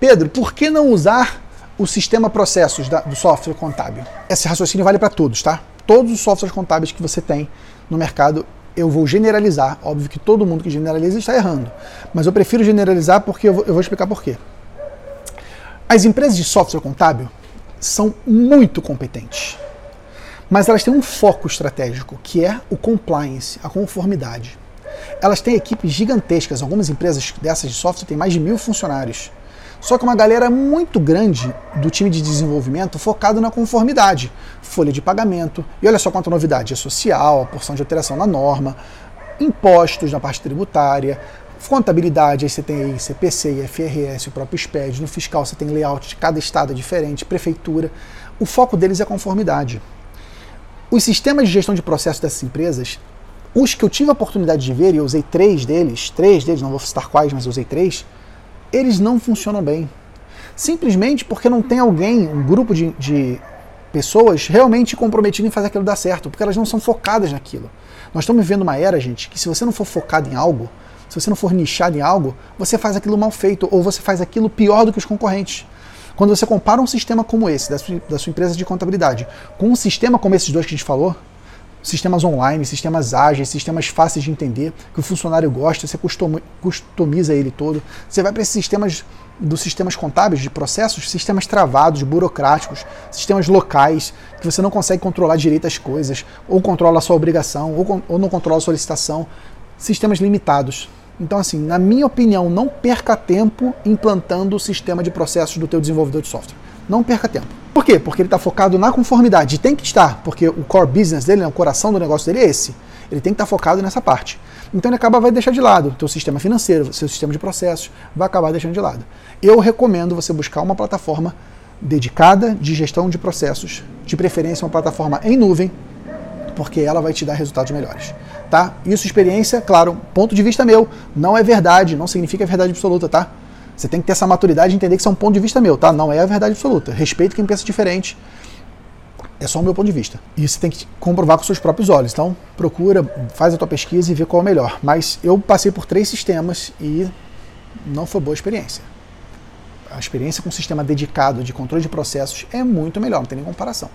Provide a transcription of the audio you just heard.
Pedro, por que não usar o sistema processos da, do software contábil? Esse raciocínio vale para todos, tá? Todos os softwares contábeis que você tem no mercado, eu vou generalizar. Óbvio que todo mundo que generaliza está errando. Mas eu prefiro generalizar porque eu vou, eu vou explicar por quê. As empresas de software contábil são muito competentes. Mas elas têm um foco estratégico, que é o compliance, a conformidade. Elas têm equipes gigantescas, algumas empresas dessas de software têm mais de mil funcionários. Só que uma galera muito grande do time de desenvolvimento focado na conformidade, folha de pagamento. E olha só quanta novidade: é social, a porção de alteração na norma, impostos na parte tributária, contabilidade, aí você tem aí CPC, IFRS, o próprio SPED, no fiscal você tem layout de cada estado é diferente, prefeitura. O foco deles é conformidade. Os sistemas de gestão de processos dessas empresas, os que eu tive a oportunidade de ver, e eu usei três deles, três deles, não vou citar quais, mas usei três, eles não funcionam bem. Simplesmente porque não tem alguém, um grupo de, de pessoas realmente comprometido em fazer aquilo dar certo, porque elas não são focadas naquilo. Nós estamos vivendo uma era, gente, que se você não for focado em algo, se você não for nichado em algo, você faz aquilo mal feito ou você faz aquilo pior do que os concorrentes. Quando você compara um sistema como esse, da sua, da sua empresa de contabilidade, com um sistema como esses dois que a gente falou, sistemas online, sistemas ágeis, sistemas fáceis de entender, que o funcionário gosta, você customiza ele todo. Você vai para esses sistemas dos sistemas contábeis de processos, sistemas travados, burocráticos, sistemas locais, que você não consegue controlar direito as coisas, ou controla a sua obrigação, ou, ou não controla a solicitação, sistemas limitados. Então, assim, na minha opinião, não perca tempo implantando o sistema de processos do teu desenvolvedor de software. Não perca tempo. Por quê? Porque ele está focado na conformidade. Tem que estar, porque o core business dele, né, o coração do negócio dele é esse. Ele tem que estar tá focado nessa parte. Então ele acaba vai deixar de lado o teu sistema financeiro, seu sistema de processos, vai acabar deixando de lado. Eu recomendo você buscar uma plataforma dedicada de gestão de processos, de preferência uma plataforma em nuvem, porque ela vai te dar resultados melhores. Tá? Isso experiência, claro, ponto de vista meu, não é verdade, não significa verdade absoluta, tá? Você tem que ter essa maturidade e entender que isso é um ponto de vista meu, tá? Não é a verdade absoluta. Respeito quem pensa diferente. É só o meu ponto de vista. E você tem que comprovar com seus próprios olhos. Então, procura, faz a tua pesquisa e vê qual é o melhor. Mas eu passei por três sistemas e não foi boa experiência. A experiência com um sistema dedicado de controle de processos é muito melhor, não tem nem comparação.